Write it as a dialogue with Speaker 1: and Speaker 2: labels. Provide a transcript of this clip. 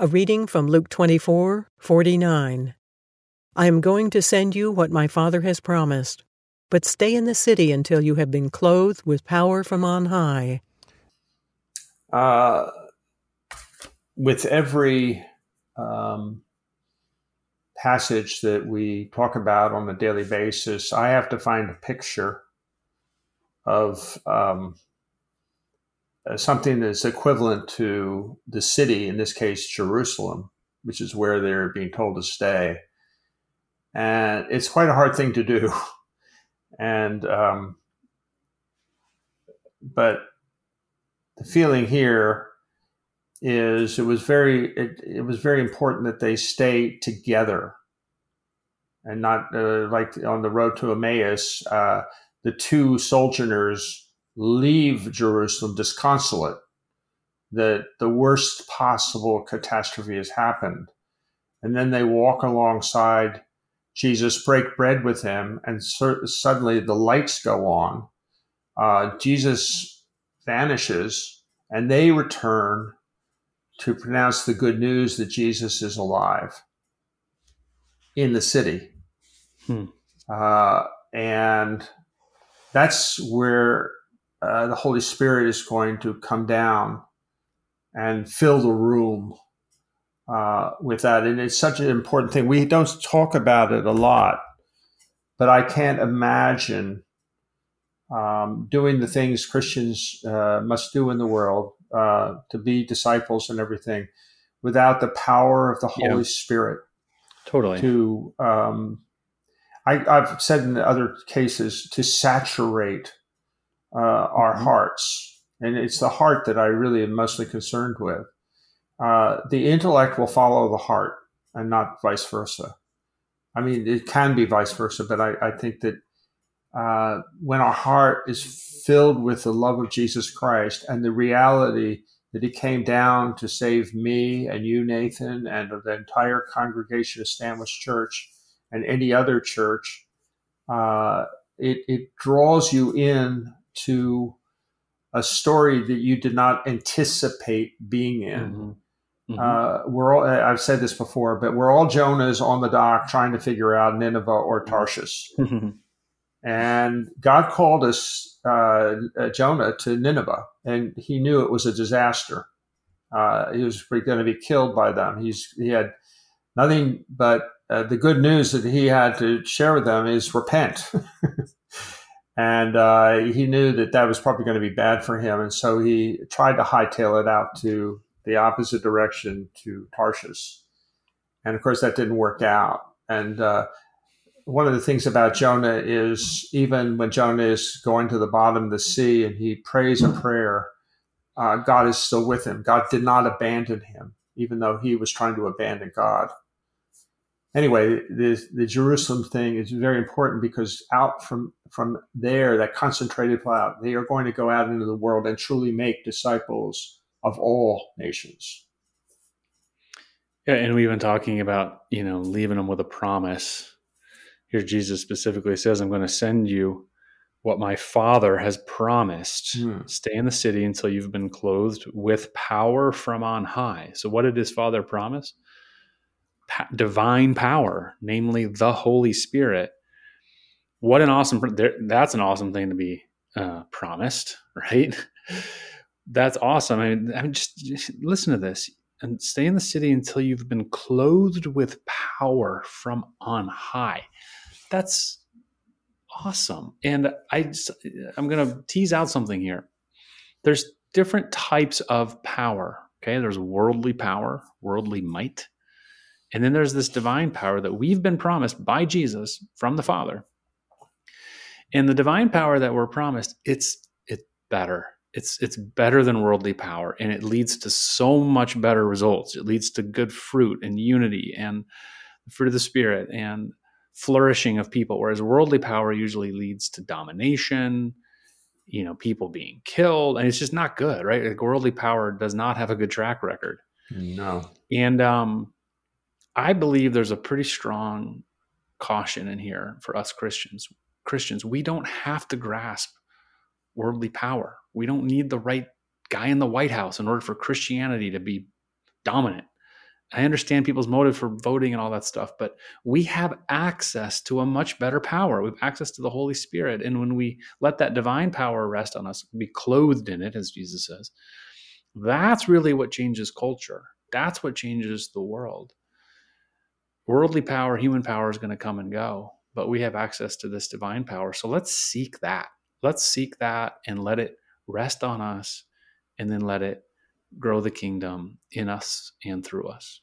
Speaker 1: A reading from Luke 24 49. I am going to send you what my Father has promised, but stay in the city until you have been clothed with power from on high.
Speaker 2: Uh, with every um, passage that we talk about on a daily basis, I have to find a picture of um, uh, something that's equivalent to the city, in this case, Jerusalem, which is where they're being told to stay. And it's quite a hard thing to do. And, um, but the feeling here is it was very, it, it was very important that they stay together and not uh, like on the road to Emmaus, uh, the two sojourners leave Jerusalem disconsolate that the worst possible catastrophe has happened. And then they walk alongside Jesus, break bread with him, and suddenly the lights go on. Uh, Jesus vanishes, and they return to pronounce the good news that Jesus is alive in the city. Hmm. Uh, and that's where uh, the Holy Spirit is going to come down and fill the room uh, with that. And it's such an important thing. We don't talk about it a lot, but I can't imagine um, doing the things Christians uh, must do in the world uh, to be disciples and everything without the power of the Holy yeah. Spirit.
Speaker 3: Totally.
Speaker 2: To, um, I, I've said in other cases, to saturate uh, our mm-hmm. hearts. And it's the heart that I really am mostly concerned with. Uh, the intellect will follow the heart and not vice versa. I mean, it can be vice versa, but I, I think that uh, when our heart is filled with the love of Jesus Christ and the reality that he came down to save me and you, Nathan, and the entire congregation of Stanwich Church and any other church, uh, it, it draws you in to a story that you did not anticipate being in. Mm-hmm. Mm-hmm. Uh, we're all, I've said this before, but we're all Jonahs on the dock trying to figure out Nineveh or mm-hmm. Tarshish. Mm-hmm. And God called us, uh, uh, Jonah, to Nineveh, and he knew it was a disaster. Uh, he was going to be killed by them. He's, he had nothing but uh, the good news that he had to share with them is repent. and uh, he knew that that was probably going to be bad for him, and so he tried to hightail it out to the opposite direction to Tarshish, and of course that didn't work out. And uh, one of the things about Jonah is even when Jonah is going to the bottom of the sea and he prays a prayer, uh, God is still with him. God did not abandon him, even though he was trying to abandon God anyway, the, the Jerusalem thing is very important because out from from there, that concentrated cloud, they are going to go out into the world and truly make disciples of all nations.
Speaker 3: Yeah, and we've been talking about you know leaving them with a promise. Here, Jesus specifically says, "I'm going to send you." What my father has promised. Hmm. Stay in the city until you've been clothed with power from on high. So, what did his father promise? Divine power, namely the Holy Spirit. What an awesome! That's an awesome thing to be uh, promised, right? That's awesome. I mean, I mean just, just listen to this and stay in the city until you've been clothed with power from on high. That's awesome. And I I'm going to tease out something here. There's different types of power. Okay. There's worldly power, worldly might, and then there's this divine power that we've been promised by Jesus from the Father. And the divine power that we're promised, it's it's better. It's it's better than worldly power and it leads to so much better results. It leads to good fruit and unity and the fruit of the spirit and flourishing of people whereas worldly power usually leads to domination, you know, people being killed and it's just not good, right? Like worldly power does not have a good track record.
Speaker 2: No.
Speaker 3: And um I believe there's a pretty strong caution in here for us Christians. Christians, we don't have to grasp worldly power. We don't need the right guy in the White House in order for Christianity to be dominant. I understand people's motive for voting and all that stuff, but we have access to a much better power. We have access to the Holy Spirit. And when we let that divine power rest on us, be clothed in it, as Jesus says, that's really what changes culture. That's what changes the world. Worldly power, human power is going to come and go, but we have access to this divine power. So let's seek that. Let's seek that and let it rest on us and then let it grow the kingdom in us and through us.